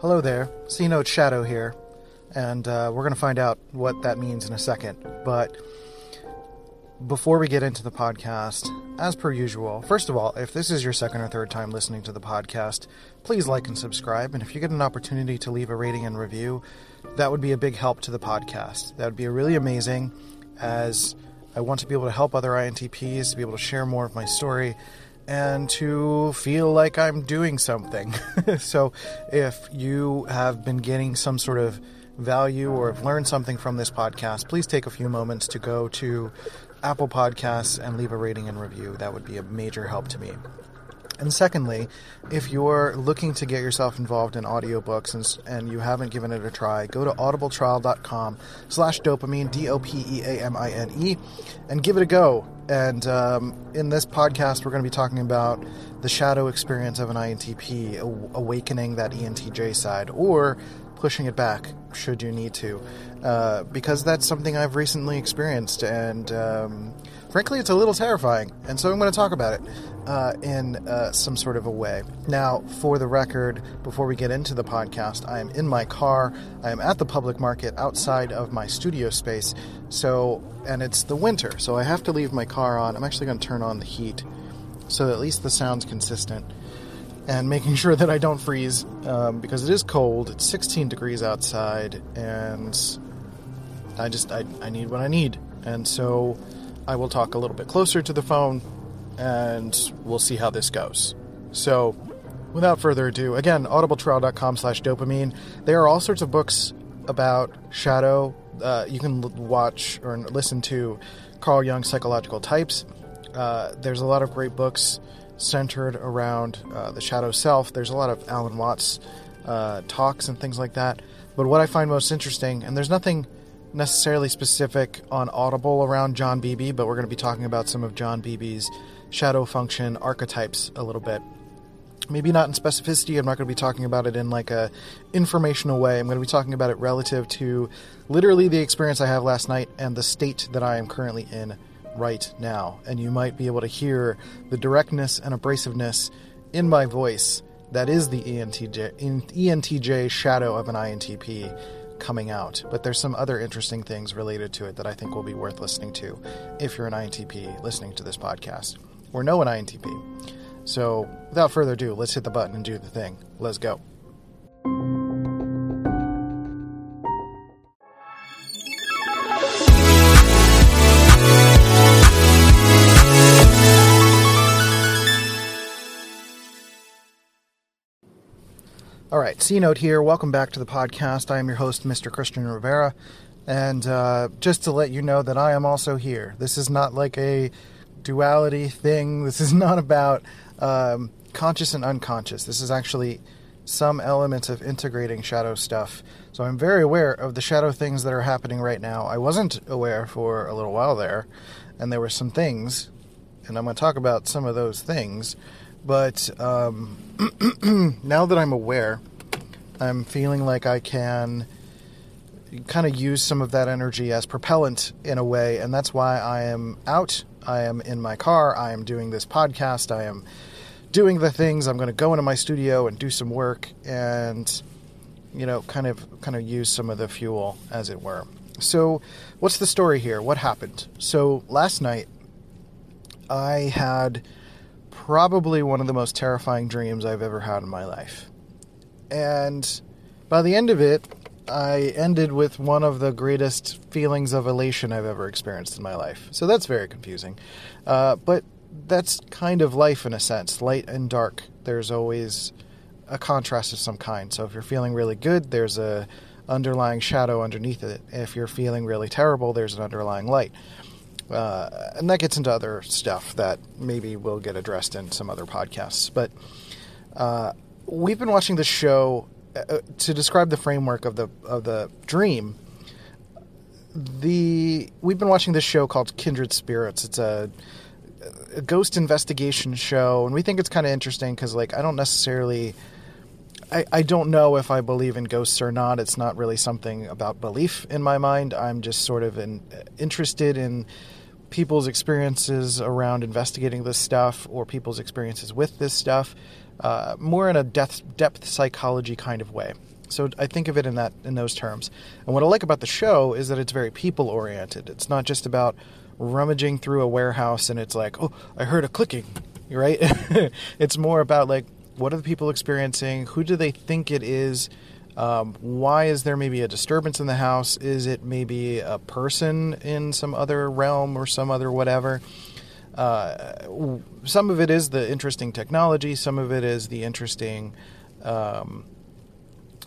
Hello there, C Note Shadow here, and uh, we're going to find out what that means in a second. But before we get into the podcast, as per usual, first of all, if this is your second or third time listening to the podcast, please like and subscribe. And if you get an opportunity to leave a rating and review, that would be a big help to the podcast. That would be really amazing, as I want to be able to help other INTPs, to be able to share more of my story, and to feel like I'm doing something. so, if you have been getting some sort of value or have learned something from this podcast, please take a few moments to go to Apple Podcasts and leave a rating and review. That would be a major help to me. And secondly, if you're looking to get yourself involved in audiobooks and, and you haven't given it a try, go to audibletrial.com slash dopamine, D-O-P-E-A-M-I-N-E, and give it a go. And um, in this podcast, we're going to be talking about the shadow experience of an INTP, awakening that ENTJ side, or pushing it back should you need to, uh, because that's something I've recently experienced, and um, frankly, it's a little terrifying. And so I'm going to talk about it uh, in uh, some sort of a way. Now, for the record, before we get into the podcast, I am in my car. I am at the public market outside of my studio space. So, and it's the winter, so I have to leave my car on. I'm actually going to turn on the heat so that at least the sound's consistent and making sure that I don't freeze um, because it is cold. It's 16 degrees outside, and I just I, I need what I need, and so I will talk a little bit closer to the phone, and we'll see how this goes. So, without further ado, again, audibletrial.com/dopamine. There are all sorts of books about shadow. Uh, you can watch or listen to Carl Jung's Psychological Types. Uh, there's a lot of great books centered around uh, the shadow self. There's a lot of Alan Watts uh, talks and things like that. But what I find most interesting, and there's nothing necessarily specific on Audible around John Beebe, but we're going to be talking about some of John Beebe's shadow function archetypes a little bit. Maybe not in specificity. I'm not going to be talking about it in like a informational way. I'm going to be talking about it relative to literally the experience I have last night and the state that I am currently in right now, and you might be able to hear the directness and abrasiveness in my voice that is the ENTJ, ENTJ shadow of an INTP coming out. But there's some other interesting things related to it that I think will be worth listening to if you're an INTP listening to this podcast or know an INTP. So, without further ado, let's hit the button and do the thing. Let's go. All right, C Note here. Welcome back to the podcast. I am your host, Mr. Christian Rivera. And uh, just to let you know that I am also here. This is not like a duality thing. This is not about um, conscious and unconscious. This is actually some elements of integrating shadow stuff. So I'm very aware of the shadow things that are happening right now. I wasn't aware for a little while there, and there were some things, and I'm going to talk about some of those things but um, now that I'm aware, I'm feeling like I can kind of use some of that energy as propellant in a way, and that's why I am out. I am in my car. I am doing this podcast. I am doing the things. I'm going to go into my studio and do some work, and you know, kind of kind of use some of the fuel, as it were. So, what's the story here? What happened? So last night, I had probably one of the most terrifying dreams I've ever had in my life. And by the end of it, I ended with one of the greatest feelings of elation I've ever experienced in my life. So that's very confusing. Uh, but that's kind of life in a sense light and dark. There's always a contrast of some kind. So if you're feeling really good, there's a underlying shadow underneath it. If you're feeling really terrible, there's an underlying light. Uh, and that gets into other stuff that maybe will get addressed in some other podcasts. But uh, we've been watching this show uh, uh, to describe the framework of the of the dream. The we've been watching this show called Kindred Spirits. It's a, a ghost investigation show, and we think it's kind of interesting because, like, I don't necessarily. I, I don't know if I believe in ghosts or not. It's not really something about belief in my mind. I'm just sort of in, interested in people's experiences around investigating this stuff or people's experiences with this stuff, uh, more in a depth, depth psychology kind of way. So I think of it in that in those terms. And what I like about the show is that it's very people oriented. It's not just about rummaging through a warehouse and it's like, oh, I heard a clicking, right? it's more about like, what are the people experiencing? Who do they think it is? Um, why is there maybe a disturbance in the house? Is it maybe a person in some other realm or some other whatever? Uh, some of it is the interesting technology. Some of it is the interesting, um,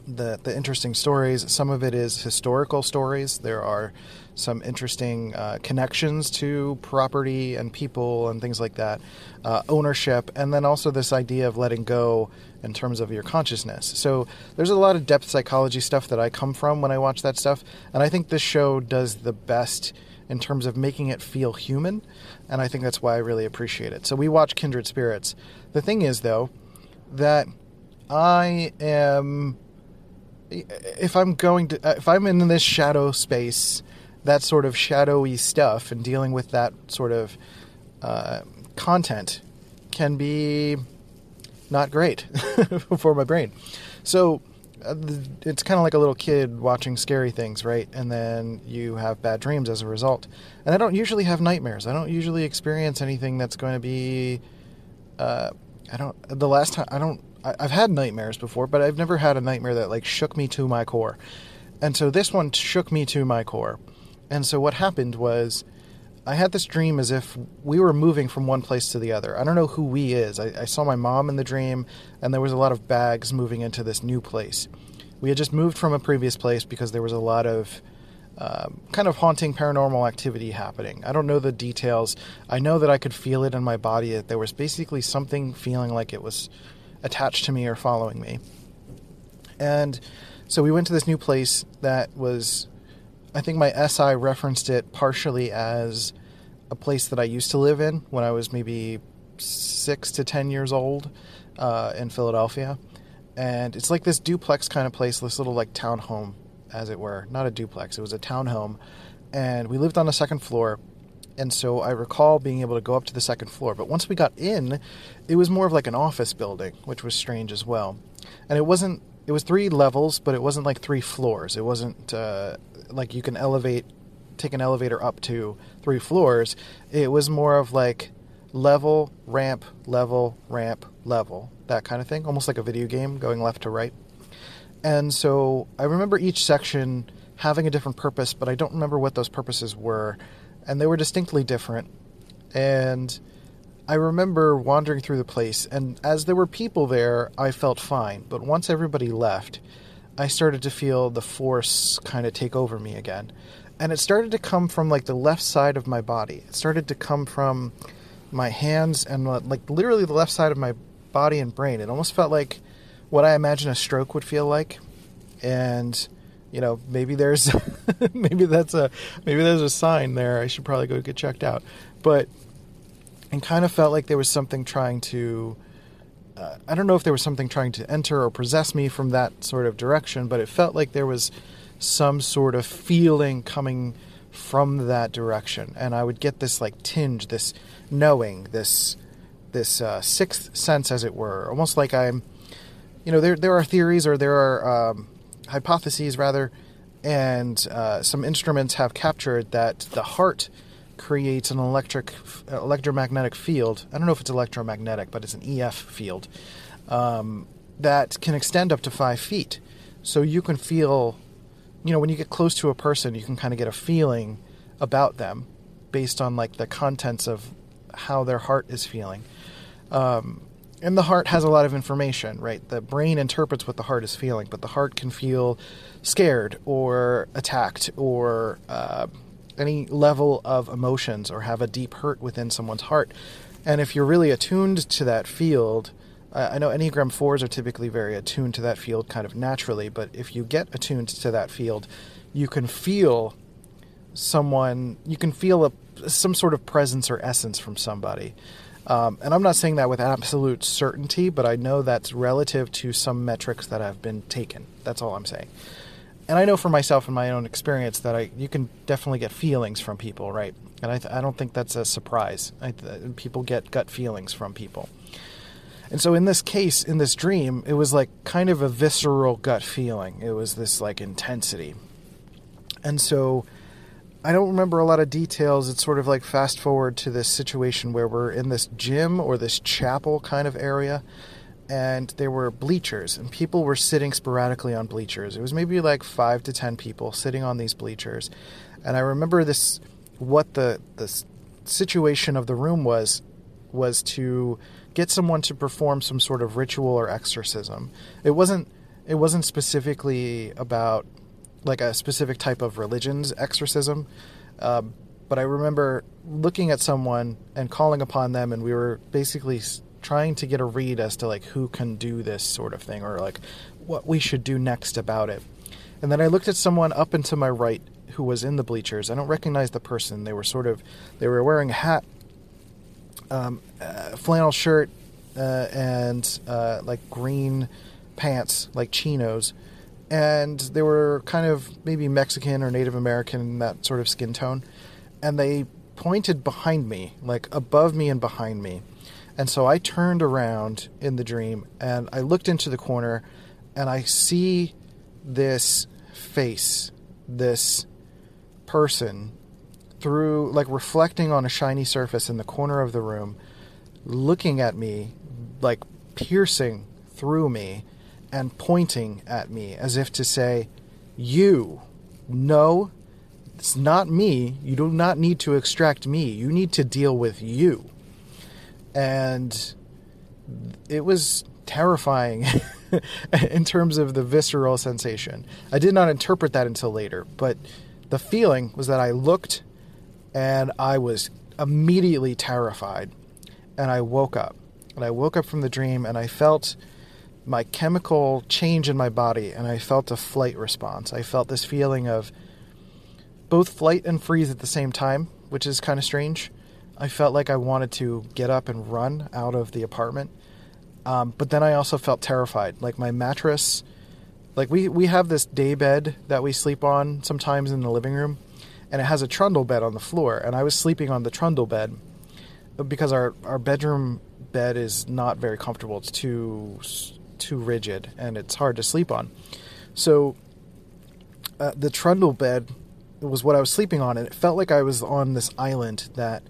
the the interesting stories. Some of it is historical stories. There are some interesting uh, connections to property and people and things like that, uh, ownership, and then also this idea of letting go in terms of your consciousness. So there's a lot of depth psychology stuff that I come from when I watch that stuff, and I think this show does the best in terms of making it feel human, and I think that's why I really appreciate it. So we watch Kindred Spirits. The thing is, though, that I am if I'm going to if I'm in this shadow space that sort of shadowy stuff and dealing with that sort of uh, content can be not great for my brain. So uh, it's kind of like a little kid watching scary things, right? And then you have bad dreams as a result. And I don't usually have nightmares. I don't usually experience anything that's going to be. Uh, I don't. The last time I don't. I, I've had nightmares before, but I've never had a nightmare that like shook me to my core. And so this one shook me to my core. And so what happened was I had this dream as if we were moving from one place to the other. I don't know who we is. I, I, saw my mom in the dream, and there was a lot of bags moving into this new place. We had just moved from a previous place because there was a lot of um, kind of haunting paranormal activity happening. I don't know the details. I know that I could feel it in my body. That there was basically something feeling like it was attached to me or following me. And so we went to this new place that was I think my SI referenced it partially as a place that I used to live in when I was maybe six to ten years old uh, in Philadelphia. And it's like this duplex kind of place, this little like townhome, as it were. Not a duplex, it was a townhome. And we lived on the second floor. And so I recall being able to go up to the second floor. But once we got in, it was more of like an office building, which was strange as well. And it wasn't it was three levels, but it wasn't like three floors. It wasn't uh, like you can elevate, take an elevator up to three floors. It was more of like level, ramp, level, ramp, level, that kind of thing, almost like a video game going left to right. And so I remember each section having a different purpose, but I don't remember what those purposes were. And they were distinctly different. And I remember wandering through the place, and as there were people there, I felt fine. But once everybody left, I started to feel the force kind of take over me again. And it started to come from like the left side of my body. It started to come from my hands and uh, like literally the left side of my body and brain. It almost felt like what I imagine a stroke would feel like. And you know, maybe there's maybe that's a maybe there's a sign there. I should probably go get checked out. But and kind of felt like there was something trying to. Uh, I don't know if there was something trying to enter or possess me from that sort of direction, but it felt like there was some sort of feeling coming from that direction, and I would get this like tinge, this knowing, this this uh, sixth sense, as it were, almost like I'm. You know, there there are theories or there are um, hypotheses rather, and uh, some instruments have captured that the heart creates an electric electromagnetic field. I don't know if it's electromagnetic, but it's an EF field um, that can extend up to five feet. So you can feel, you know, when you get close to a person, you can kind of get a feeling about them based on like the contents of how their heart is feeling. Um, and the heart has a lot of information, right? The brain interprets what the heart is feeling, but the heart can feel scared or attacked or uh, any level of emotions or have a deep hurt within someone's heart. And if you're really attuned to that field, I know Enneagram 4s are typically very attuned to that field kind of naturally, but if you get attuned to that field, you can feel someone, you can feel a, some sort of presence or essence from somebody. Um, and I'm not saying that with absolute certainty, but I know that's relative to some metrics that have been taken. That's all I'm saying. and I know for myself and my own experience that I you can definitely get feelings from people, right? And I, th- I don't think that's a surprise. Th- people get gut feelings from people. And so in this case, in this dream, it was like kind of a visceral gut feeling. It was this like intensity. And so I don't remember a lot of details. It's sort of like fast forward to this situation where we're in this gym or this chapel kind of area and there were bleachers and people were sitting sporadically on bleachers. It was maybe like 5 to 10 people sitting on these bleachers. And I remember this what the the situation of the room was was to get someone to perform some sort of ritual or exorcism. It wasn't it wasn't specifically about like a specific type of religion's exorcism. Um, but I remember looking at someone and calling upon them, and we were basically trying to get a read as to like who can do this sort of thing or like what we should do next about it. And then I looked at someone up and to my right who was in the bleachers. I don't recognize the person. They were sort of they were wearing a hat, um, uh, flannel shirt, uh, and uh, like green pants, like chinos, and they were kind of maybe Mexican or Native American, that sort of skin tone, and they pointed behind me, like above me and behind me. And so I turned around in the dream and I looked into the corner and I see this face, this person through like reflecting on a shiny surface in the corner of the room looking at me like piercing through me and pointing at me as if to say you no it's not me you do not need to extract me you need to deal with you and it was terrifying in terms of the visceral sensation i did not interpret that until later but the feeling was that I looked and I was immediately terrified. And I woke up. And I woke up from the dream and I felt my chemical change in my body and I felt a flight response. I felt this feeling of both flight and freeze at the same time, which is kind of strange. I felt like I wanted to get up and run out of the apartment. Um, but then I also felt terrified. Like my mattress like we we have this day bed that we sleep on sometimes in the living room, and it has a trundle bed on the floor. And I was sleeping on the trundle bed because our our bedroom bed is not very comfortable. It's too too rigid and it's hard to sleep on. So uh, the trundle bed was what I was sleeping on, and it felt like I was on this island that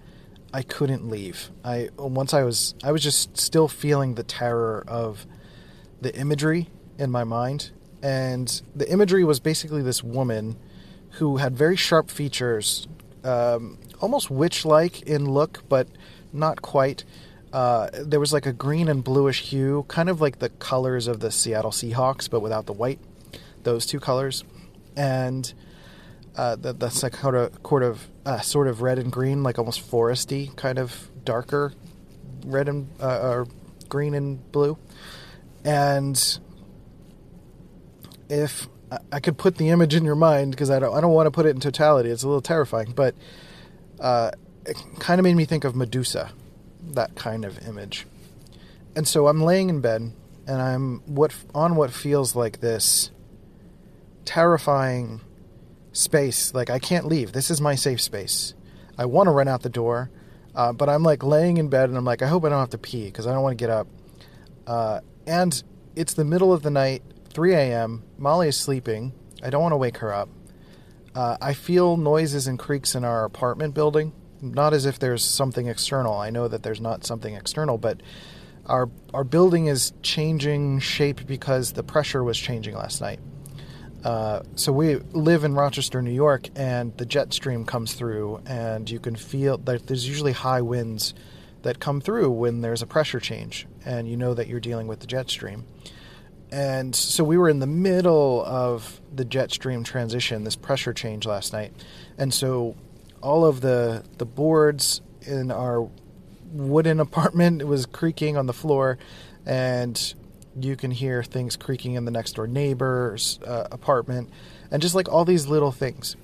I couldn't leave. I once I was I was just still feeling the terror of the imagery in my mind and the imagery was basically this woman who had very sharp features, um, almost witch-like in look, but not quite. Uh, there was like a green and bluish hue, kind of like the colors of the Seattle Seahawks, but without the white. Those two colors, and uh, the, the sort of, sort of, uh, sort of red and green, like almost foresty, kind of darker red and uh, or green and blue, and if I could put the image in your mind because I don't I don't want to put it in totality. It's a little terrifying, but uh, it kind of made me think of Medusa, that kind of image. And so I'm laying in bed and I'm what on what feels like this terrifying space. Like I can't leave. This is my safe space. I want to run out the door, uh, but I'm like laying in bed and I'm like I hope I don't have to pee because I don't want to get up. Uh, and it's the middle of the night 3 a.m. Molly is sleeping. I don't want to wake her up. Uh, I feel noises and creaks in our apartment building. Not as if there's something external. I know that there's not something external, but our our building is changing shape because the pressure was changing last night. Uh, so we live in Rochester, New York, and the jet stream comes through, and you can feel that there's usually high winds that come through when there's a pressure change, and you know that you're dealing with the jet stream and so we were in the middle of the jet stream transition, this pressure change last night, and so all of the the boards in our wooden apartment was creaking on the floor, and you can hear things creaking in the next door neighbor's uh, apartment, and just like all these little things.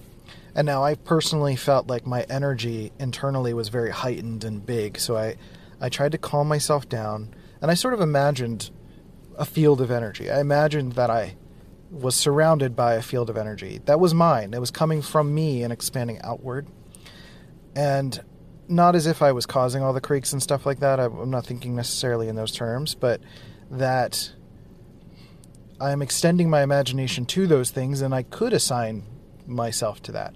And now I personally felt like my energy internally was very heightened and big, so I I tried to calm myself down, and I sort of imagined a field of energy. I imagined that I was surrounded by a field of energy that was mine. It was coming from me and expanding outward. And not as if I was causing all the creaks and stuff like that. I'm not thinking necessarily in those terms, but that I'm extending my imagination to those things and I could assign myself to that.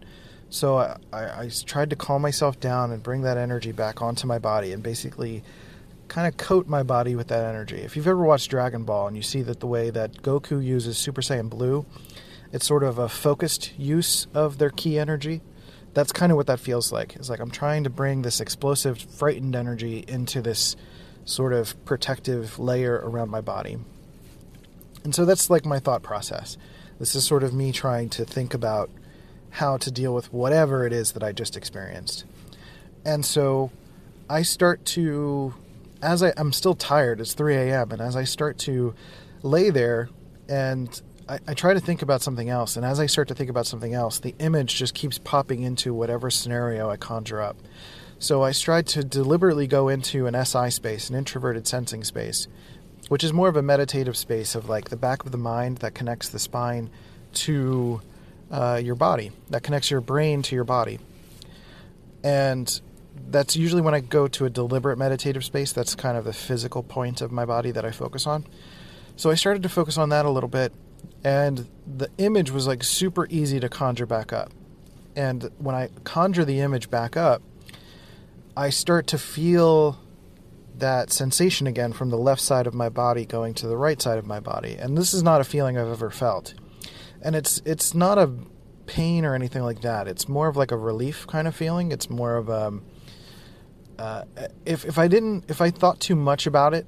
So I, I, I tried to calm myself down and bring that energy back onto my body and basically kind of coat my body with that energy. If you've ever watched Dragon Ball and you see that the way that Goku uses Super Saiyan Blue, it's sort of a focused use of their ki energy. That's kind of what that feels like. It's like I'm trying to bring this explosive, frightened energy into this sort of protective layer around my body. And so that's like my thought process. This is sort of me trying to think about how to deal with whatever it is that I just experienced. And so I start to, as I, I'm still tired, it's 3 a.m., and as I start to lay there and I, I, try to think about something else, and as I start to think about something else, the image just keeps popping into whatever scenario I conjure up. So I tried to deliberately go into an SI space, an introverted sensing space, which is more of a meditative space of like the back of the mind that connects the spine to uh, your body, that connects your brain to your body. And that's usually when I go to a deliberate meditative space. That's kind of the physical point of my body that I focus on. So I started to focus on that a little bit, and the image was like super easy to conjure back up. And when I conjure the image back up, I start to feel that sensation again from the left side of my body going to the right side of my body. And this is not a feeling I've ever felt and it's it's not a pain or anything like that. It's more of like a relief kind of feeling. It's more of a um, uh, if if I didn't if I thought too much about it,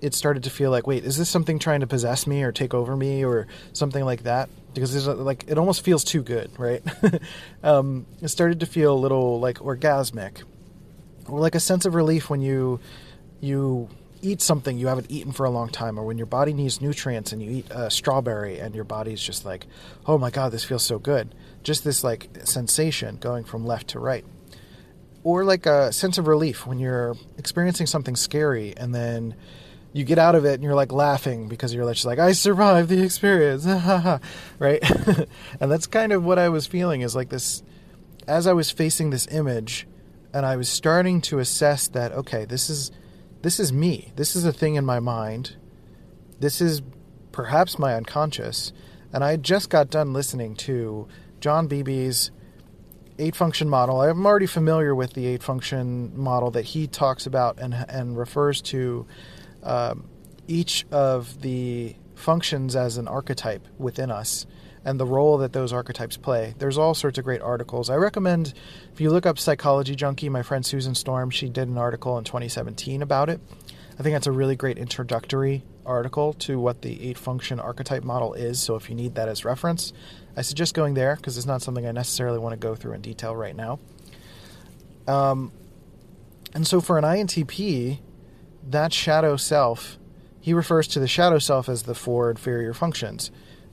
it started to feel like wait, is this something trying to possess me or take over me or something like that? Because there's a, like it almost feels too good, right? um, it started to feel a little like orgasmic, or like a sense of relief when you you eat something you haven't eaten for a long time, or when your body needs nutrients and you eat a strawberry and your body's just like, oh my god, this feels so good. Just this like sensation going from left to right. Or like a sense of relief when you're experiencing something scary and then you get out of it and you're like laughing because you're like, I survived the experience, right? and that's kind of what I was feeling is like this, as I was facing this image and I was starting to assess that, okay, this is this is me. This is a thing in my mind. This is perhaps my unconscious. And I just got done listening to John Beebe's eight function model. I'm already familiar with the eight function model that he talks about and, and refers to um, each of the functions as an archetype within us and the role that those archetypes play. There's all sorts of great articles. I recommend if you look up Psychology Junkie, my friend Susan Storm, she did an article in 2017 about it. I think that's a really great introductory article to what the eight function archetype model is. So if you need that as reference, I suggest going there because it's not something I necessarily want to go through in detail right now. Um, and so for an INTP, that shadow self, he refers to the shadow self as the four inferior functions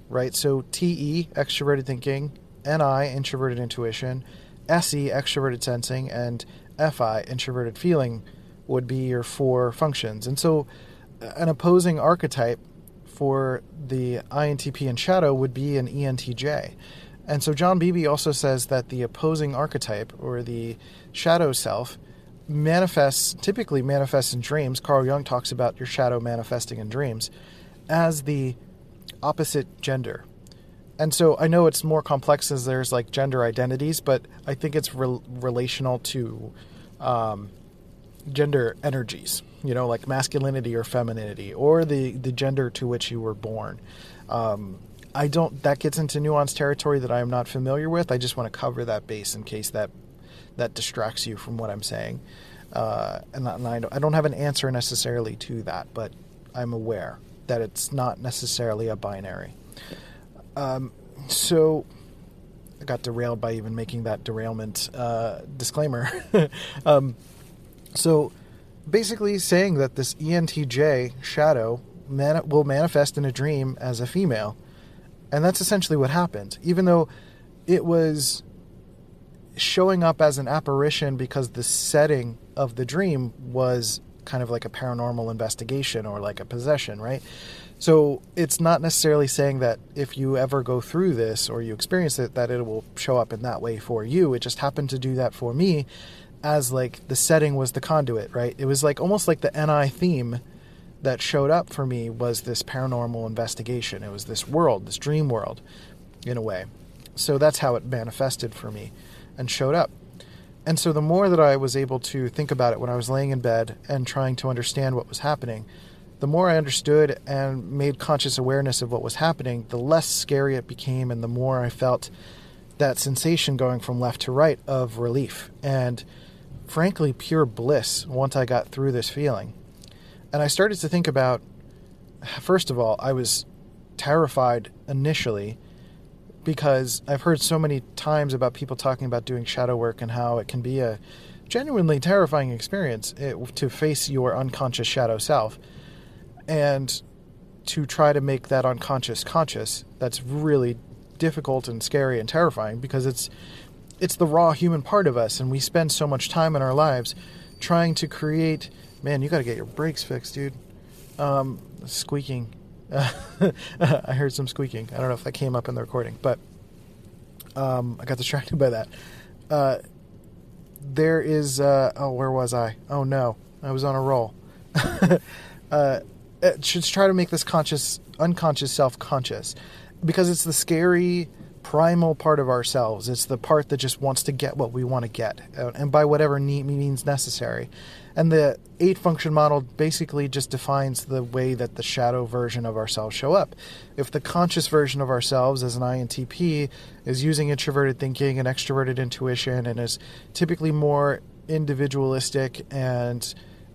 right? So TE, extroverted thinking, NI, introverted intuition, SE, extroverted sensing, and FI, introverted feeling, would be your four functions. And so an opposing archetype for the INTP and shadow would be an ENTJ. And so John Beebe also says that the opposing archetype or the shadow self manifests typically manifests in dreams. Carl Jung talks about your shadow manifesting in dreams as the opposite gender. And so I know it's more complex as there's like gender identities, but I think it's re- relational to um, gender energies, you know, like masculinity or femininity, or the, the gender to which you were born. Um, I don't. That gets into nuanced territory that I am not familiar with. I just want to cover that base in case that that distracts you from what I'm saying. Uh, and, and I, don't, I don't have an answer necessarily to that, but I'm aware that it's not necessarily a binary. Um, so I got derailed by even making that derailment uh, disclaimer. um, so basically, saying that this ENTJ shadow man- will manifest in a dream as a female, and that's essentially what happened. Even though it was showing up as an apparition because the setting of the dream was kind of like a paranormal investigation or like a possession, right? So it's not necessarily saying that if you ever go through this or you experience it, that it will show up in that way for you. It just happened to do that for me as like the setting was the conduit, right? It was like almost like the NI theme that showed up for me was this paranormal investigation. It was this world, this dream world, in a way. So that's how it manifested for me and showed up. And so the more that I was able to think about it when I was laying in bed and trying to understand what was happening, the more I understood and made conscious awareness of what was happening, the less scary it became and the more I felt that sensation going from left to right of relief and frankly pure bliss once I got through this feeling. And I started to think about first of all, I was terrified initially because I've heard so many times about people talking about doing shadow work and how it can be a genuinely terrifying experience it, eh, to face your unconscious shadow self and to try to make that unconscious conscious. That's really difficult and scary and terrifying because it's it's the raw human part of us and we spend so much time in our lives trying to create man you got to get your brakes fixed dude. Um, squeaking I heard some squeaking. I don't know if that came up in the recording, but um, I got distracted by that. Uh, there is. Uh, oh, where was I? Oh no, I was on a roll. uh, should try to make this conscious, unconscious self conscious, because it's the scary primal part of ourselves. It's the part that just wants to get what we want to get, uh, and by whatever means necessary. And the eight function model basically just defines the way that the shadow version of ourselves show up. If the conscious version of ourselves as an INTP is using introverted thinking and extroverted intuition and is typically more individualistic and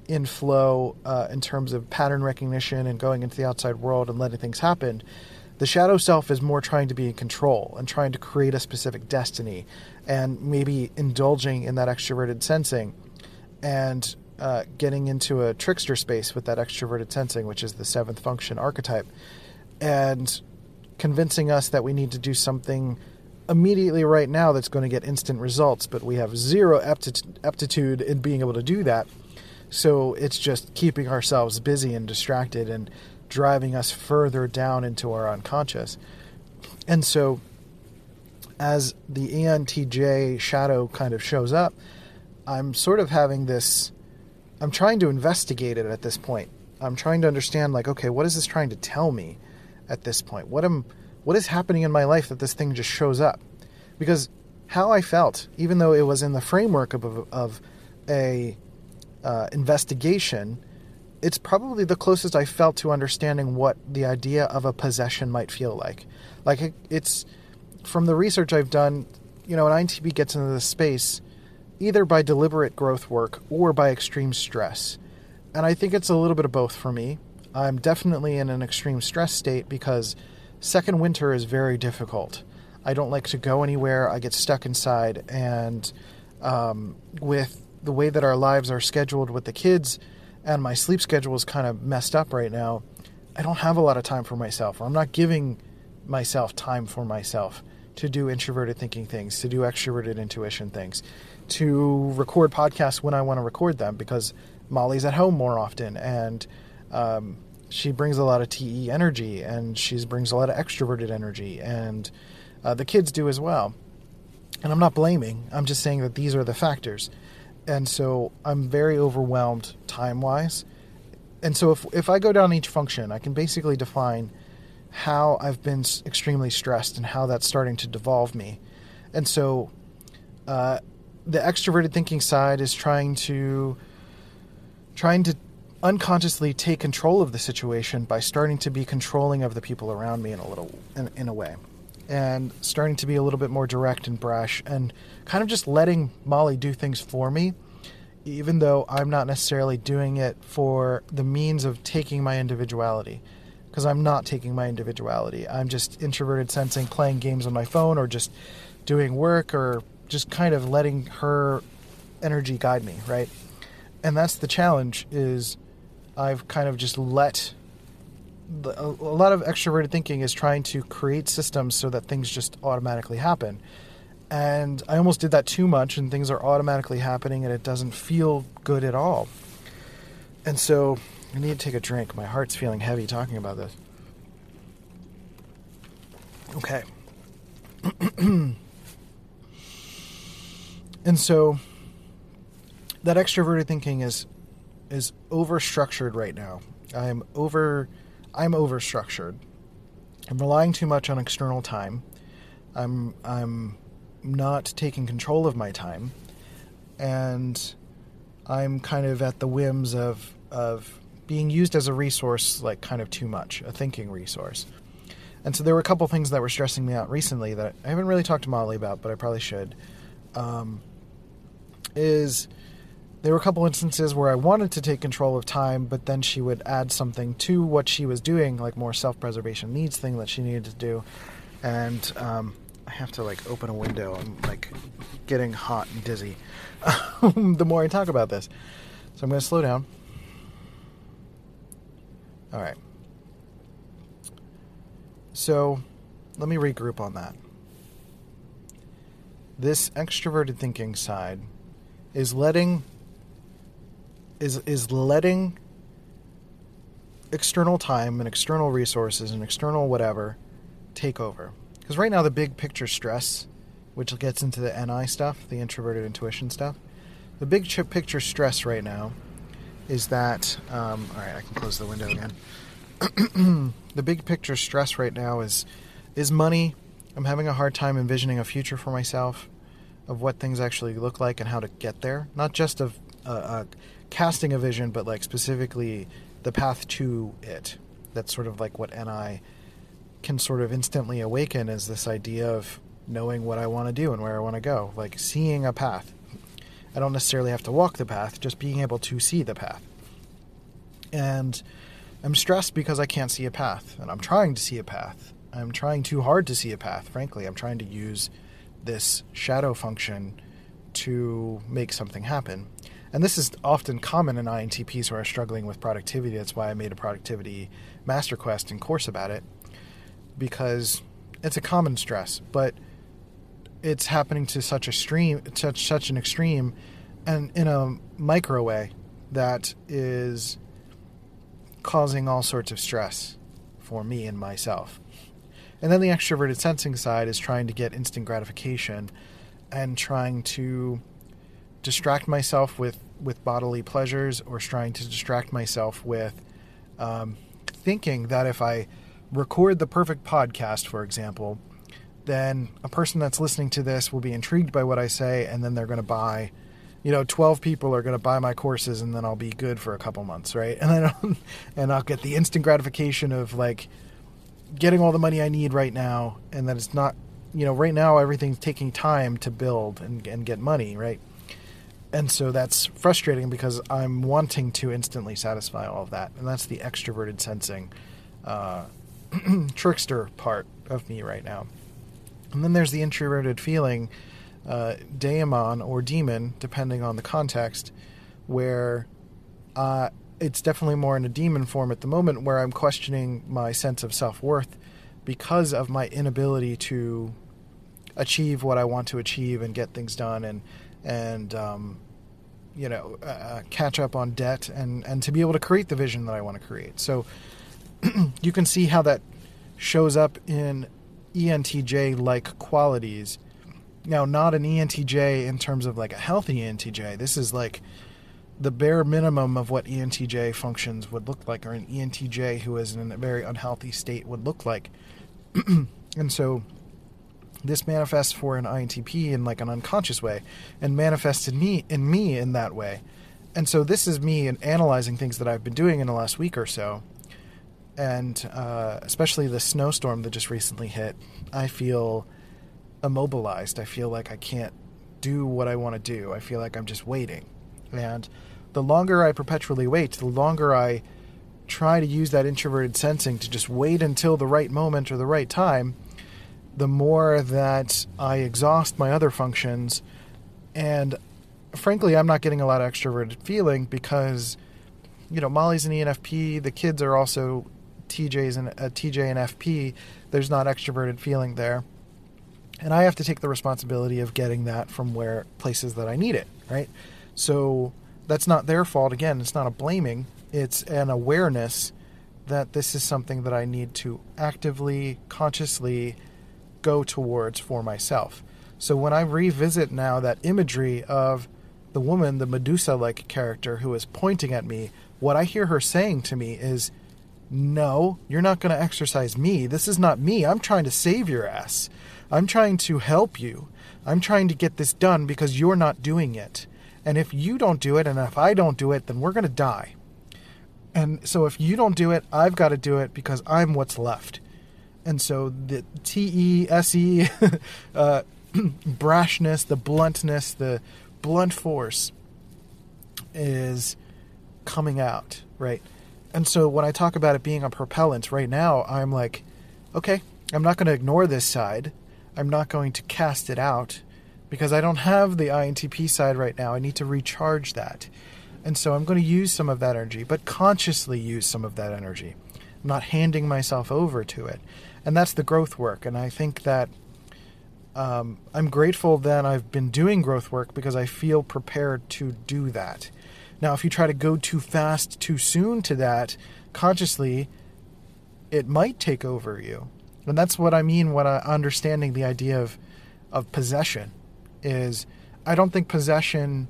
in flow uh, in terms of pattern recognition and going into the outside world and letting things happen, the shadow self is more trying to be in control and trying to create a specific destiny and maybe indulging in that extroverted sensing and uh, getting into a trickster space with that extroverted sensing, which is the seventh function archetype, and convincing us that we need to do something immediately right now that's going to get instant results, but we have zero aptitude in being able to do that. So it's just keeping ourselves busy and distracted and driving us further down into our unconscious. And so, as the ENTJ shadow kind of shows up, I'm sort of having this I'm trying to investigate it at this point. I'm trying to understand like, okay, what is this trying to tell me at this point? What am what is happening in my life that this thing just shows up? Because how I felt, even though it was in the framework of, of a uh, investigation, it's probably the closest I felt to understanding what the idea of a possession might feel like. Like it's from the research I've done, you know, an INTP gets into this space either by deliberate growth work or by extreme stress. And I think it's a little bit of both for me. I'm definitely in an extreme stress state because second winter is very difficult. I don't like to go anywhere. I get stuck inside. And um, with the way that our lives are scheduled with the kids and my sleep schedule is kind of messed up right now, I don't have a lot of time for myself, or I'm not giving myself time for myself to do introverted thinking things, to do extroverted intuition things to record podcasts when I want to record them because Molly's at home more often and um, she brings a lot of TE energy and she brings a lot of extroverted energy and uh, the kids do as well. And I'm not blaming, I'm just saying that these are the factors. And so I'm very overwhelmed time wise. And so if, if I go down each function, I can basically define how I've been extremely stressed and how that's starting to devolve me. And so uh, the extroverted thinking side is trying to trying to unconsciously take control of the situation by starting to be controlling of the people around me in a little in, in a way and starting to be a little bit more direct and brash and kind of just letting Molly do things for me even though I'm not necessarily doing it for the means of taking my individuality because I'm not taking my individuality. I'm just introverted sensing playing games on my phone or just doing work or just kind of letting her energy guide me, right? And that's the challenge is I've kind of just let a lot of extroverted thinking is trying to create systems so that things just automatically happen. And I almost did that too much and things are automatically happening and it doesn't feel good at all. And so I need to take a drink. My heart's feeling heavy talking about this. Okay. and so that extroverted thinking is is over structured right now. I'm over I'm over structured. I'm relying too much on external time. I'm I'm not taking control of my time. And I'm kind of at the whims of of being used as a resource like kind of too much, a thinking resource. And so there were a couple things that were stressing me out recently that I haven't really talked to Molly about, but I probably should. Um, is there were a couple instances where I wanted to take control of time, but then she would add something to what she was doing, like more self-preservation needs thing that she needed to do, and um, I have to like open a window. I'm like getting hot and dizzy. the more I talk about this, so I'm going to slow down. All right. So let me regroup on that. This extroverted thinking side is letting is is letting external time and external resources and external whatever take over. Because right now the big picture stress, which gets into the NI stuff, the introverted intuition stuff, the big picture stress right now is that um, all right, I can close the window again. the big picture stress right now is is money. I'm having a hard time envisioning a future for myself of what things actually look like and how to get there. Not just of uh, uh, casting a vision, but like specifically the path to it. That's sort of like what NI can sort of instantly awaken is this idea of knowing what I want to do and where I want to go, like seeing a path. I don't necessarily have to walk the path, just being able to see the path. And I'm stressed because I can't see a path, and I'm trying to see a path. I'm trying too hard to see a path, frankly. I'm trying to use this shadow function to make something happen. And this is often common in INTPs who are struggling with productivity. That's why I made a productivity master quest and course about it, because it's a common stress. But it's happening to such a stream, such such an extreme, and in a micro way that is causing all sorts of stress for me and myself. And then the extroverted sensing side is trying to get instant gratification and trying to distract myself with, with bodily pleasures or trying to distract myself with um, thinking that if I record the perfect podcast, for example, then a person that's listening to this will be intrigued by what I say, and then they're going to buy. You know, twelve people are going to buy my courses, and then I'll be good for a couple months, right? And then, and I'll get the instant gratification of like getting all the money I need right now, and that it's not, you know, right now everything's taking time to build and and get money, right? And so that's frustrating because I'm wanting to instantly satisfy all of that, and that's the extroverted sensing uh, trickster part of me right now. And then there's the introverted feeling, uh, daemon or demon, depending on the context, where uh, it's definitely more in a demon form at the moment, where I'm questioning my sense of self worth because of my inability to achieve what I want to achieve and get things done and and um, you know uh, uh catch up on debt and and to be able to create the vision that I want to create. So you can see how that shows up in ENTJ like qualities. Now, not an ENTJ in terms of like a healthy ENTJ. This is like the bare minimum of what ENTJ functions would look like, or an ENTJ who is in a very unhealthy state would look like. and so this manifests for an INTP in like an unconscious way and manifests in me in me in that way. And so this is me in analyzing things that I've been doing in the last week or so and uh, especially the snowstorm that just recently hit, I feel immobilized. I feel like I can't do what I want to do. I feel like I'm just waiting. And the longer I perpetually wait, the longer I try to use that introverted sensing to just wait until the right moment or the right time, the more that I exhaust my other functions. And frankly, I'm not getting a lot of extroverted feeling because, you know, Molly's an ENFP. The kids are also TJ's and uh, TJ and FP, there's not extroverted feeling there, and I have to take the responsibility of getting that from where places that I need it, right? So that's not their fault. Again, it's not a blaming, it's an awareness that this is something that I need to actively, consciously go towards for myself. So when I revisit now that imagery of the woman, the Medusa like character who is pointing at me, what I hear her saying to me is, No, you're not going to exercise me. This is not me. I'm trying to save your ass. I'm trying to help you. I'm trying to get this done because you're not doing it. And if you don't do it, and if I don't do it, then we're going to die. And so if you don't do it, I've got to do it because I'm what's left. And so the T E S E uh, brashness, the bluntness, the blunt force is coming out, right? And so when I talk about it being a propellant right now, I'm like, okay, I'm not going to ignore this side. I'm not going to cast it out because I don't have the INTP side right now. I need to recharge that. And so I'm going to use some of that energy, but consciously use some of that energy. I'm not handing myself over to it. And that's the growth work. And I think that um, I'm grateful that I've been doing growth work because I feel prepared to do that. Now, if you try to go too fast, too soon to that consciously, it might take over you. And that's what I mean when I understanding the idea of of possession is I don't think possession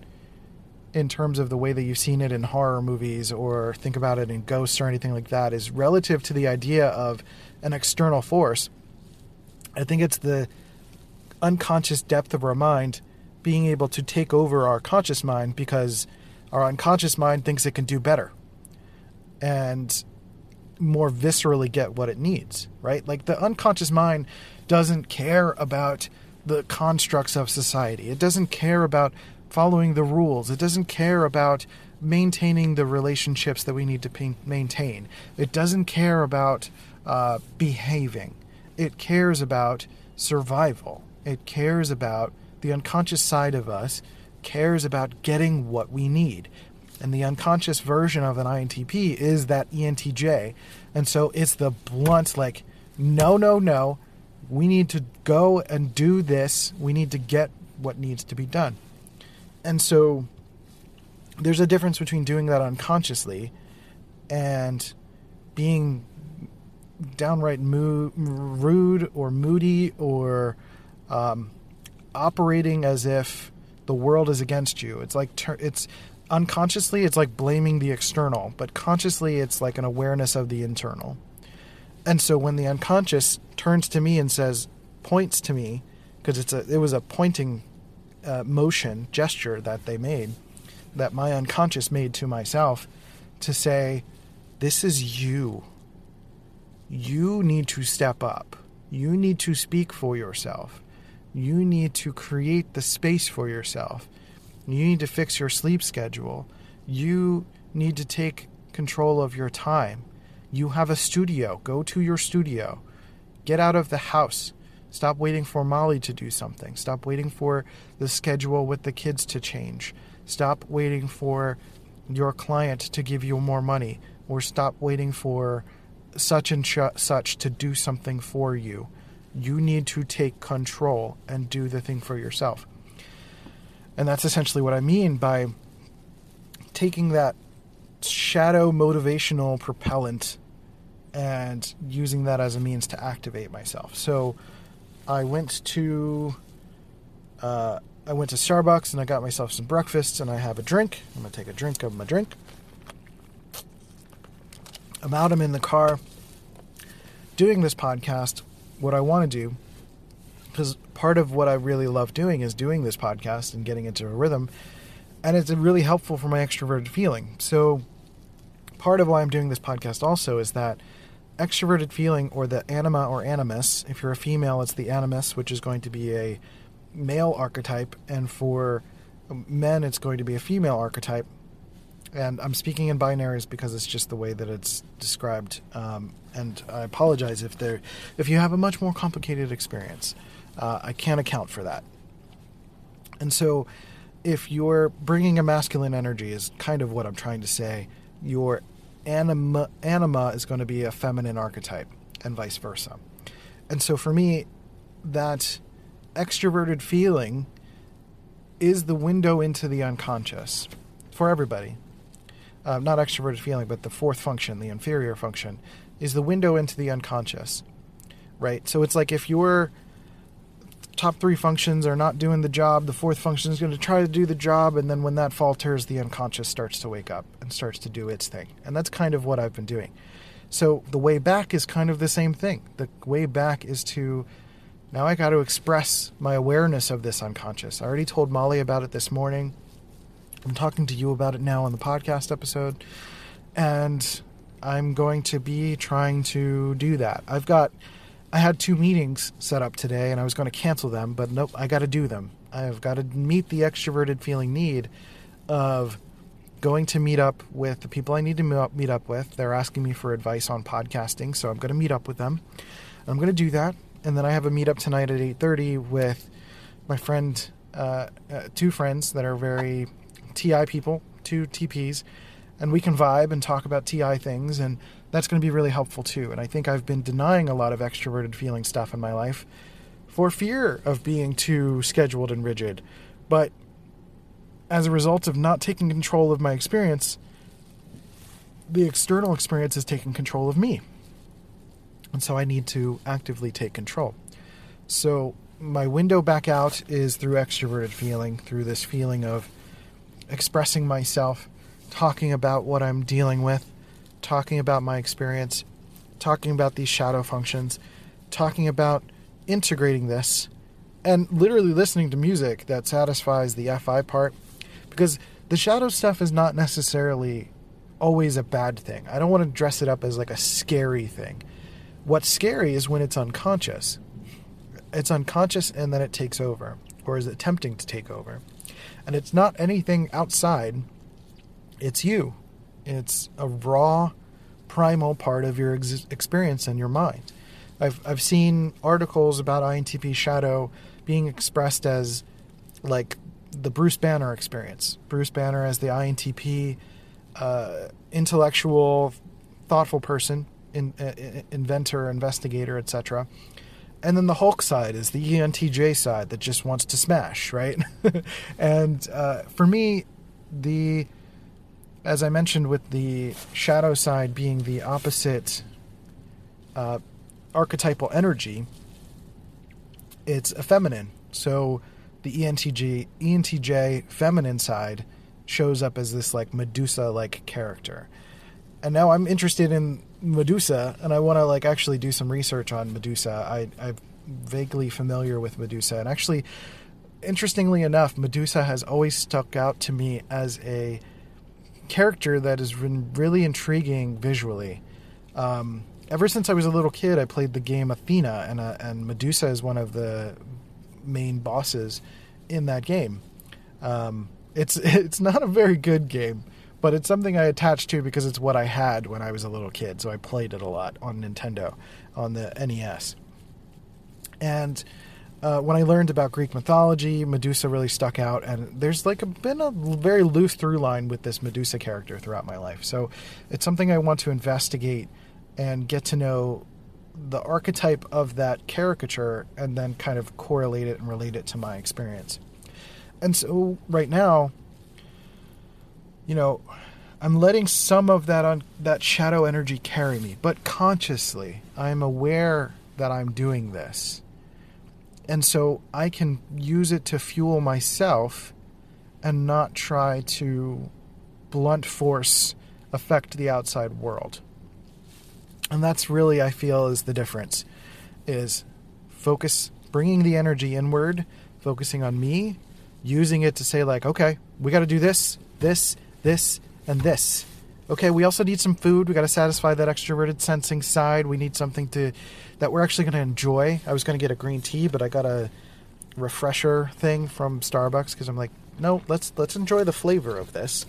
in terms of the way that you've seen it in horror movies or think about it in ghosts or anything like that is relative to the idea of an external force. I think it's the unconscious depth of our mind being able to take over our conscious mind because our unconscious mind thinks it can do better and more viscerally get what it needs, right? Like the unconscious mind doesn't care about the constructs of society. It doesn't care about following the rules. It doesn't care about maintaining the relationships that we need to maintain. It doesn't care about uh, behaving. It cares about survival. It cares about the unconscious side of us, cares about getting what we need. And the unconscious version of an INTP is that ENTJ. And so it's the blunt, like, no, no, no. We need to go and do this. We need to get what needs to be done. And so there's a difference between doing that unconsciously and being downright rude or moody or um, operating as if the world is against you. It's like it's unconsciously it's like blaming the external, but consciously it's like an awareness of the internal. And so when the unconscious turns to me and says, points to me, because it's a it was a pointing uh, motion gesture that they made, that my unconscious made to myself, to say, this is you. You need to step up. You need to speak for yourself. You need to create the space for yourself. You need to fix your sleep schedule. You need to take control of your time. You have a studio. Go to your studio. Get out of the house. Stop waiting for Molly to do something. Stop waiting for the schedule with the kids to change. Stop waiting for your client to give you more money. Or stop waiting for such and such to do something for you. You need to take control and do the thing for yourself. And that's essentially what I mean by taking that shadow motivational propellant and using that as a means to activate myself. So I went to uh, I went to Starbucks and I got myself some breakfast and I have a drink. I'm gonna take a drink of my drink. I'm out. I'm in the car doing this podcast. What I want to do, because part of what I really love doing is doing this podcast and getting into a rhythm, and it's really helpful for my extroverted feeling. So, part of why I'm doing this podcast also is that extroverted feeling or the anima or animus. If you're a female, it's the animus, which is going to be a male archetype, and for men, it's going to be a female archetype. And I'm speaking in binaries because it's just the way that it's described. Um, and I apologize if there, if you have a much more complicated experience. Uh, I can't account for that. And so, if you're bringing a masculine energy, is kind of what I'm trying to say. Your anima, anima is going to be a feminine archetype, and vice versa. And so for me, that extroverted feeling is the window into the unconscious for everybody, uh, not extroverted feeling, but the fourth function, the inferior function, is the window into the unconscious, right? So it's like if your top three functions are not doing the job, the fourth function is going to try to do the job, and then when that falters, the unconscious starts to wake up and starts to do its thing. And that's kind of what I've been doing. So the way back is kind of the same thing. The way back is to now I got to express my awareness of this unconscious. I already told Molly about it this morning. I'm talking to you about it now on the podcast episode. And I'm going to be trying to do that. I've got I had two meetings set up today and I was going to cancel them, but nope, I got to do them. I've got to meet the extroverted feeling need of going to meet up with the people I need to meet up with. They're asking me for advice on podcasting, so I'm going to meet up with them. I'm going to do that, and then I have a meetup tonight at 8:30 with my friend, uh, uh, two friends that are very TI people, two TPs, and we can vibe and talk about TI things, and that's going to be really helpful too. And I think I've been denying a lot of extroverted feeling stuff in my life for fear of being too scheduled and rigid. But as a result of not taking control of my experience, the external experience is taking control of me. And so I need to actively take control. So my window back out is through extroverted feeling, through this feeling of expressing myself, talking about what I'm dealing with, talking about my experience, talking about these shadow functions, talking about integrating this, and literally listening to music that satisfies the FI part because the shadow stuff is not necessarily always a bad thing. I don't want to dress it up as like a scary thing. What's scary is when it's unconscious. It's unconscious and then it takes over, or is attempting to take over. And it's not anything outside, it's you. It's a raw, primal part of your ex- experience and your mind. I've, I've seen articles about INTP shadow being expressed as like the Bruce Banner experience. Bruce Banner as the INTP, uh, intellectual, thoughtful person, in, uh, inventor, investigator, etc. And then the Hulk side is the ENTJ side that just wants to smash, right? and uh, for me, the as I mentioned, with the shadow side being the opposite uh, archetypal energy, it's a feminine. So the ENTG, ENTJ feminine side shows up as this like Medusa like character. And now I'm interested in Medusa and I want to like actually do some research on Medusa. I I'm vaguely familiar with Medusa and actually interestingly enough, Medusa has always stuck out to me as a character that has been really intriguing visually. Um, ever since I was a little kid, I played the game Athena, and uh, and Medusa is one of the main bosses in that game. Um, it's it's not a very good game, but it's something I attached to because it's what I had when I was a little kid. So I played it a lot on Nintendo, on the NES. And uh, when I learned about Greek mythology, Medusa really stuck out, and there's like a, been a very loose through line with this Medusa character throughout my life. So it's something I want to investigate and get to know the archetype of that caricature and then kind of correlate it and relate it to my experience. And so right now, you know, I'm letting some of that on that shadow energy carry me, but consciously, I'm aware that I'm doing this. And so I can use it to fuel myself and not try to blunt force affect the outside world. And that's really i feel is the difference is focus bringing the energy inward focusing on me using it to say like okay we got to do this this this and this okay we also need some food we got to satisfy that extroverted sensing side we need something to that we're actually going to enjoy i was going to get a green tea but i got a refresher thing from starbucks because i'm like no let's let's enjoy the flavor of this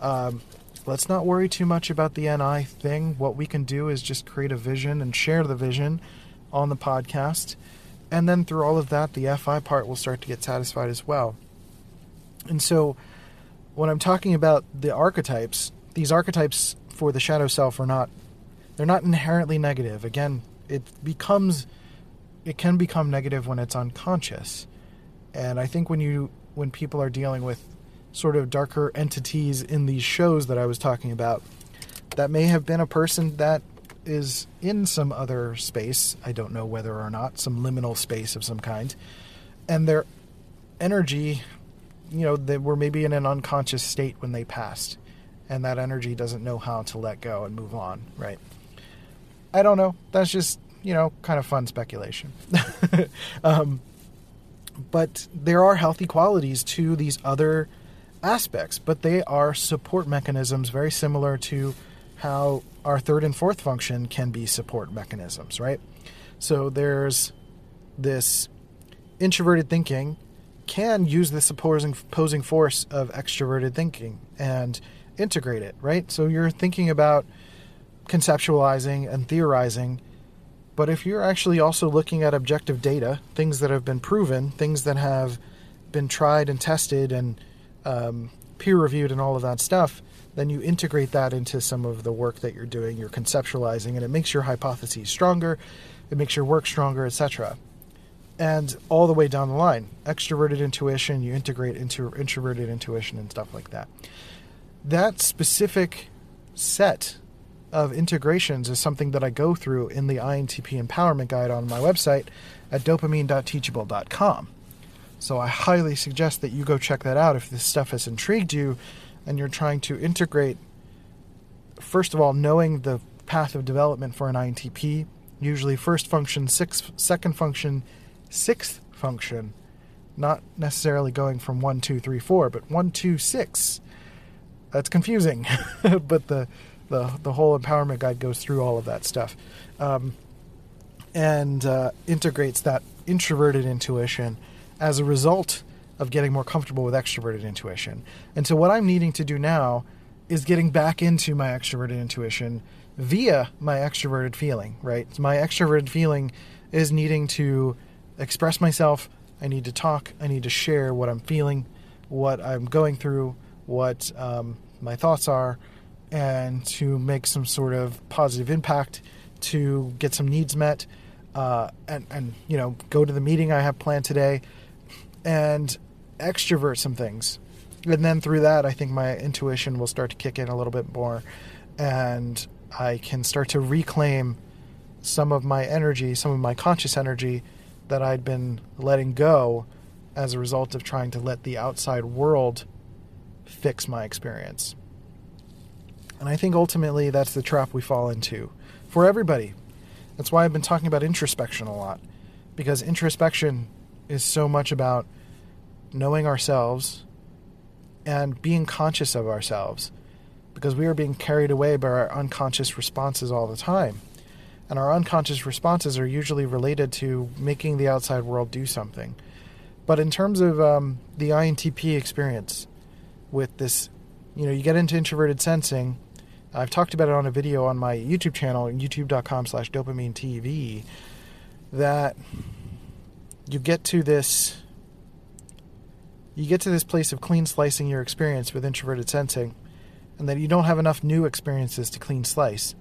um, let's not worry too much about the NI thing. What we can do is just create a vision and share the vision on the podcast. And then through all of that, the FI part will start to get satisfied as well. And so when I'm talking about the archetypes, these archetypes for the shadow self are not they're not inherently negative. Again, it becomes it can become negative when it's unconscious. And I think when you when people are dealing with sort of darker entities in these shows that I was talking about. That may have been a person that is in some other space. I don't know whether or not, some liminal space of some kind. And their energy, you know, they were maybe in an unconscious state when they passed. And that energy doesn't know how to let go and move on, right? I don't know. That's just, you know, kind of fun speculation. um, but there are healthy qualities to these other aspects, but they are support mechanisms very similar to how our third and fourth function can be support mechanisms, right? So there's this introverted thinking can use this opposing, opposing force of extroverted thinking and integrate it, right? So you're thinking about conceptualizing and theorizing, but if you're actually also looking at objective data, things that have been proven, things that have been tried and tested and um, peer reviewed and all of that stuff, then you integrate that into some of the work that you're doing, you're conceptualizing, and it makes your hypotheses stronger, it makes your work stronger, etc. And all the way down the line, extroverted intuition, you integrate into introverted intuition and stuff like that. That specific set of integrations is something that I go through in the INTP Empowerment Guide on my website at dopeamine.teachable.com. So I highly suggest that you go check that out if this stuff has intrigued you and you're trying to integrate, first of all, knowing the path of development for an INTP, usually first function, sixth, second function, sixth function, not necessarily going from one, two, three, four, but one, two, six. That's confusing, but the, the the whole empowerment guide goes through all of that stuff, um, and uh, integrates that introverted intuition as a result of getting more comfortable with extroverted intuition. And so, what I'm needing to do now is getting back into my extroverted intuition via my extroverted feeling, right? so My extroverted feeling is needing to express myself. I need to talk. I need to share what I'm feeling, what I'm going through, what um, my thoughts are, and to make some sort of positive impact to get some needs met. Uh, and, and, you know, go to the meeting I have planned today and extrovert some things. And then through that, I think my intuition will start to kick in a little bit more. And I can start to reclaim some of my energy, some of my conscious energy that I'd been letting go as a result of trying to let the outside world fix my experience. And I think ultimately that's the trap we fall into for everybody. That's why I've been talking about introspection a lot, because introspection is so much about knowing ourselves and being conscious of ourselves because we are being carried away by our unconscious responses all the time. And our unconscious responses are usually related to making the outside world do something. But in terms of um, the INTP experience with this, you know, you get into introverted sensing. I've talked about it on a video on my YouTube channel, youtube.com slash dopeamine TV, that you get to this you get to this place of clean slicing your experience with introverted sensing, and that you don't have enough new experiences to clean slice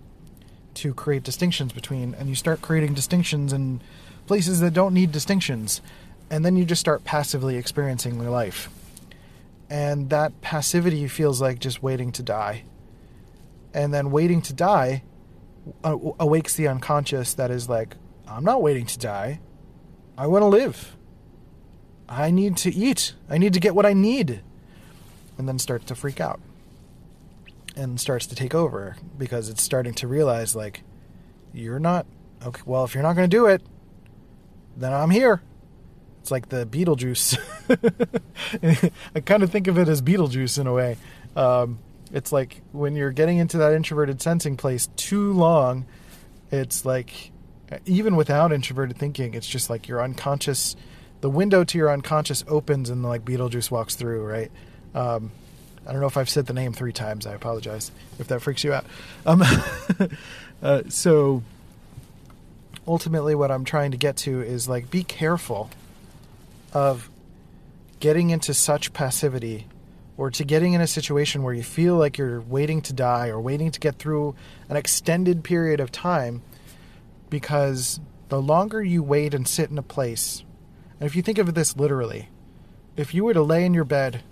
to create distinctions between, and you start creating distinctions in places that don't need distinctions, and then you just start passively experiencing your life. And that passivity feels like just waiting to die. And then waiting to die uh, awakes the unconscious that is like, I'm not waiting to die. I want to live. I need to eat. I need to get what I need. And then starts to freak out and starts to take over because it's starting to realize, like, you're not, okay, well, if you're not going to do it, then I'm here. It's like the Beetlejuice. I kind of think of it as Beetlejuice in a way. Um, it's like when you're getting into that introverted sensing place too long, it's like, even without introverted thinking, it's just like your unconscious the window to your unconscious opens and like Beetlejuice walks through, right? Um, I don't know if I've said the name three times. I apologize if that freaks you out. Um, uh, so ultimately, what I'm trying to get to is like be careful of getting into such passivity or to getting in a situation where you feel like you're waiting to die or waiting to get through an extended period of time because the longer you wait and sit in a place and if you think of this literally, if you were to lay in your bed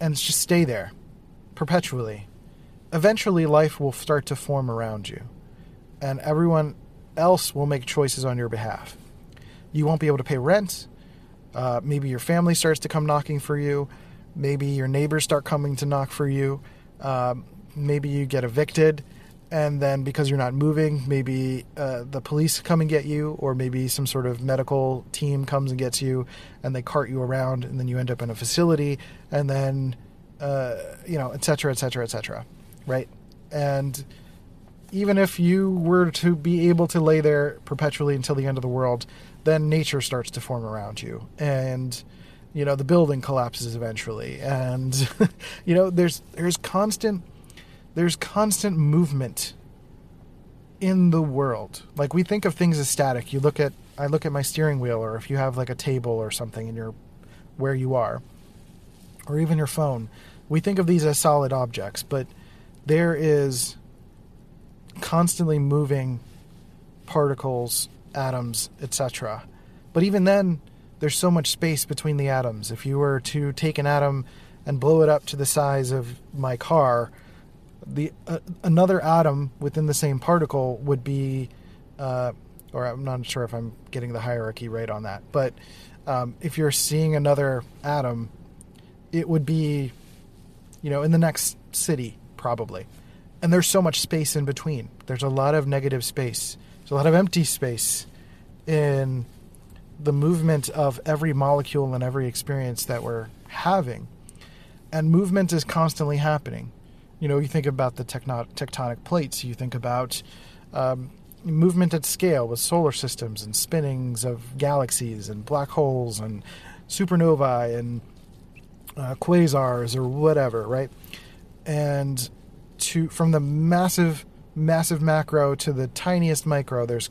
and just stay there perpetually. Eventually, life will start to form around you, and everyone else will make choices on your behalf. You won't be able to pay rent. Uh, maybe your family starts to come knocking for you. Maybe your neighbors start coming to knock for you. Um, maybe you get evicted and then because you're not moving, maybe uh, the police come and get you, or maybe some sort of medical team comes and gets you, and they cart you around, and then you end up in a facility, and then uh, you know, et cetera, et cetera, et cetera, right? And even if you were to be able to lay there perpetually until the end of the world, then nature starts to form around you, and you know the building collapses eventually, and you know there's there's constant there's constant movement in the world. Like we think of things as static. You look at I look at my steering wheel or if you have like a table or something in your where you are or even your phone. We think of these as solid objects, but there is constantly moving particles, atoms, etc. But even then there's so much space between the atoms. If you were to take an atom and blow it up to the size of my car, the uh, another atom within the same particle would be, uh, or I'm not sure if I'm getting the hierarchy right on that, but um, if you're seeing another atom, it would be, you know, in the next city probably, and there's so much space in between. There's a lot of negative space. There's a lot of empty space in the movement of every molecule and every experience that we're having. And movement is constantly happening. You know, you think about the tectonic plates, you think about um, movement at scale with solar systems and spinnings of galaxies and black holes and supernovae and uh, quasars or whatever, right? And to from the massive, massive macro to the tiniest micro, there's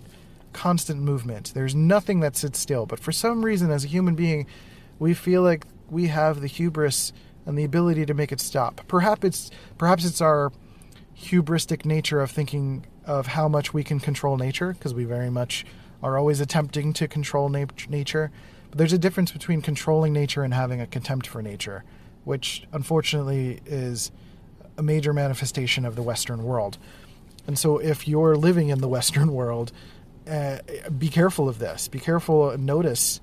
constant movement. There's nothing that sits still. But for some reason, as a human being, we feel like we have the hubris and the ability to make it stop. Perhaps it's perhaps it's our hubristic nature of thinking of how much we can control nature because we very much are always attempting to control na- nature. But there's a difference between controlling nature and having a contempt for nature, which unfortunately is a major manifestation of the Western world. And so, if you're living in the Western world, uh, be careful of this. Be careful. Notice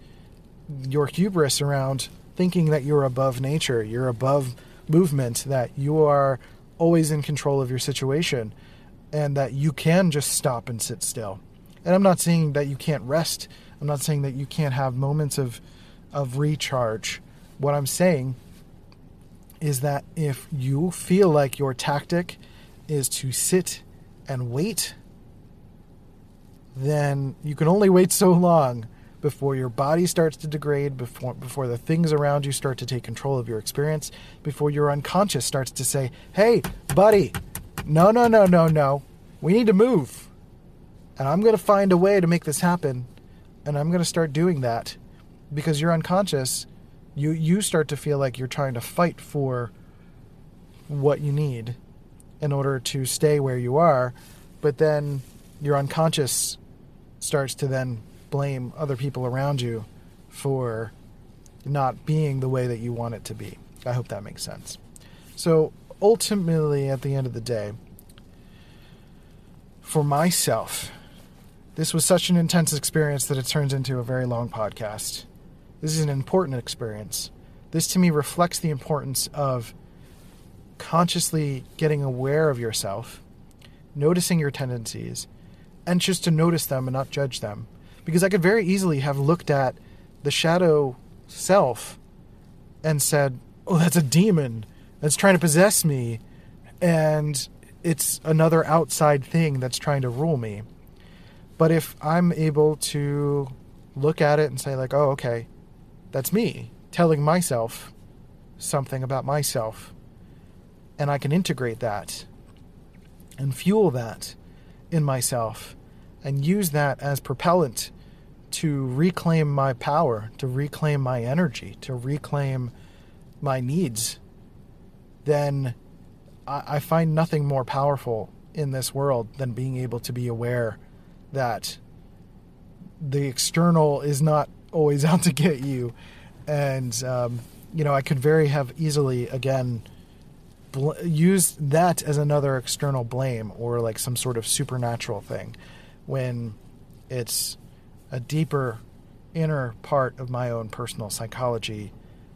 your hubris around thinking that you're above nature, you're above movement, that you are always in control of your situation, and that you can just stop and sit still. And I'm not saying that you can't rest. I'm not saying that you can't have moments of of recharge. What I'm saying is that if you feel like your tactic is to sit and wait, then you can only wait so long before your body starts to degrade, before, before the things around you start to take control of your experience, before your unconscious starts to say, hey, buddy, no, no, no, no, no, we need to move. And I'm going to find a way to make this happen. And I'm going to start doing that because you're unconscious. You, you start to feel like you're trying to fight for what you need in order to stay where you are. But then your unconscious starts to then blame other people around you for not being the way that you want it to be. I hope that makes sense. So, ultimately, at the end of the day, for myself, this was such an intense experience that it turns into a very long podcast. This is an important experience. This to me reflects the importance of consciously getting aware of yourself, noticing your tendencies, and just to notice them and not judge them because I could very easily have looked at the shadow self and said, "Oh, that's a demon that's trying to possess me." And it's another outside thing that's trying to rule me. But if I'm able to look at it and say like, "Oh, okay. That's me telling myself something about myself." And I can integrate that and fuel that in myself and use that as propellant to reclaim my power, to reclaim my energy, to reclaim my needs, then I, find nothing more powerful in this world than being able to be aware that the external is not always out to get you. And um, you know, I could very have easily again bl- that as another external blame or like some sort of supernatural thing, when it's a deeper inner part of my own personal psychology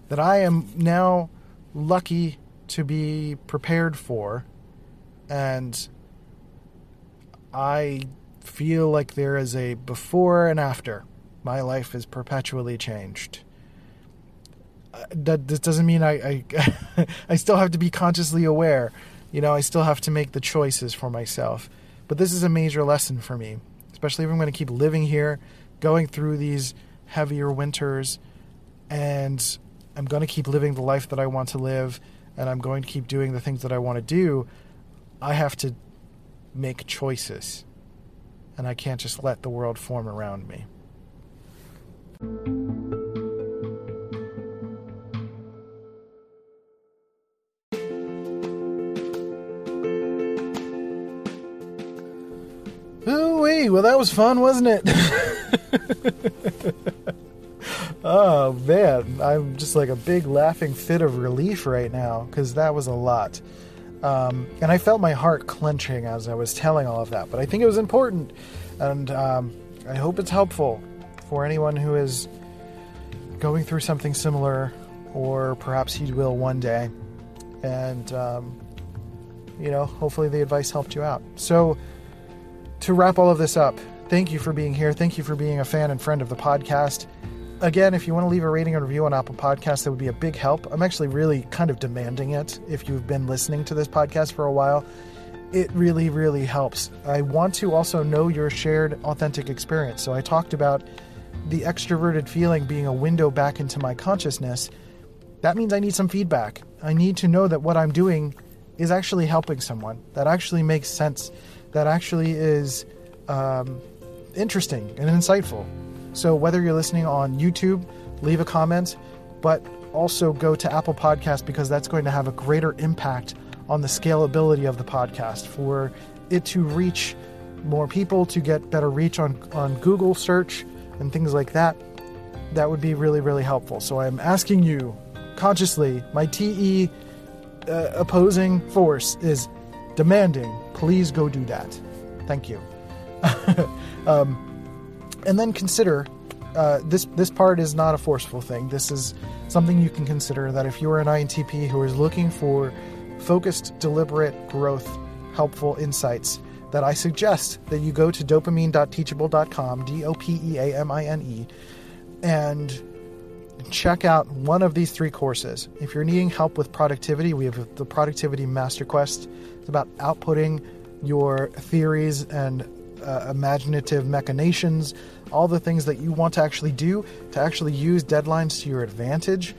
that I am now lucky to be prepared for, and I feel like there is a before and after. My life is perpetually changed. That this doesn't mean I I, I still have to be consciously aware. You know, I still have to make the choices for myself. But this is a major lesson for me, especially if I'm going to keep living here, going through these heavier winters, and I'm going to keep living the life that I want to live, and I'm going to keep doing the things that I want to do. I have to make choices, and I can't just let the world form around me. Well that was fun, wasn't it? oh man, I'm just like a big laughing fit of relief right now because that was a lot. Um, and I felt my heart clenching as I was telling all of that, but I think it was important, and um, I hope it's helpful for anyone who is going through something similar, or perhaps he will one day. And, um, you know, hopefully the advice helped you out. So, to wrap all of this up, thank you for being here. Thank you for being a fan and friend of the podcast. Again, if you want to leave a rating and review on Apple Podcasts, that would be a big help. I'm actually really kind of demanding it if you've been listening to this podcast for a while. It really, really helps. I want to also know your shared authentic experience. So I talked about the extroverted feeling being a window back into my consciousness. That means I need some feedback. I need to know that what I'm doing is actually helping someone, that actually makes sense, that actually is um, interesting and insightful. So whether you're listening on YouTube, leave a comment, but also go to Apple Podcast because that's going to have a greater impact on the scalability of the podcast for it to reach more people, to get better reach on, on Google search and things like that. That would be really, really helpful. So I'm asking you consciously, my TE uh, opposing force is demanding, please go do that. Thank you. um, and then consider uh, this this part is not a forceful thing. This is something you can consider that if you are an INTP who is looking for focused, deliberate growth, helpful insights, that I suggest that you go to dopeamine.teachable.com, D O P E A M I N E, and check out one of these three courses. If you're needing help with productivity, we have the Productivity Master Quest. It's about outputting your theories and uh, imaginative machinations, all the things that you want to actually do to actually use deadlines to your advantage.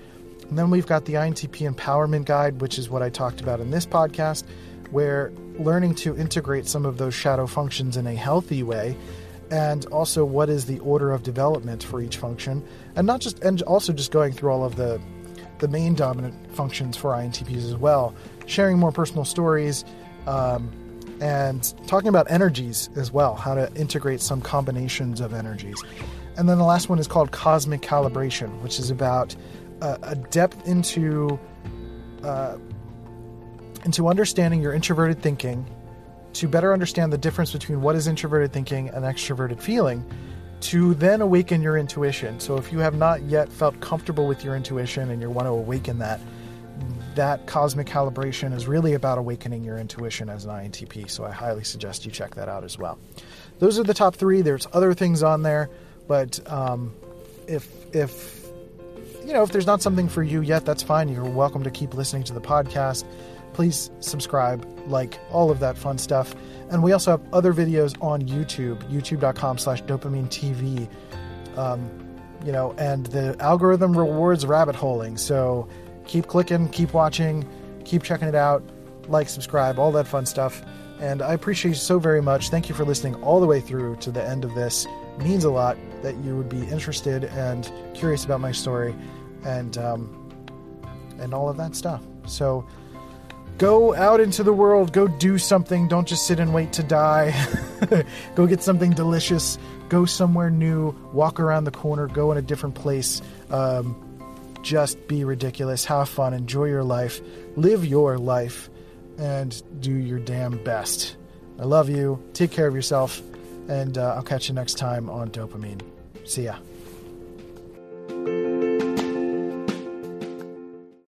And then we've got the INTP Empowerment Guide, which is what I talked about in this podcast, where learning to integrate some of those shadow functions in a healthy way and also what is the order of development for each function and not just and also just going through all of the the main dominant functions for INTPs as well sharing more personal stories um, and talking about energies as well, how to integrate some combinations of energies. And then the last one is called Cosmic Calibration, which is about uh, a depth into uh, into understanding your introverted thinking to better understand the difference between what is introverted thinking and extroverted feeling to then awaken your intuition. So if you have not yet felt comfortable with your intuition and you want to awaken that, that cosmic calibration is really about awakening your intuition as an INTP. So I highly suggest you check that out as well. Those are the top three. There's other things on there, but um, if if you know if there's not something for you yet, that's fine. You're welcome to keep listening to the podcast. Please subscribe, like all of that fun stuff. And we also have other videos on YouTube, youtube.com slash dopeamine TV. Um, you know, and the algorithm rewards rabbit holing. So keep clicking, keep watching, keep checking it out, like, subscribe, all that fun stuff. And I appreciate you so very much. Thank you for listening all the way through to the end of this. It means a lot that you would be interested and curious about my story and um, and all of that stuff. So go out into the world, go do something. Don't just sit and wait to die. go get something delicious. Go somewhere new. Walk around the corner. Go in a different place. Um, just be ridiculous, have fun, enjoy your life, live your life, and do your damn best. I love you. Take care of yourself, and uh, I'll catch you next time on Dopeamine. See ya.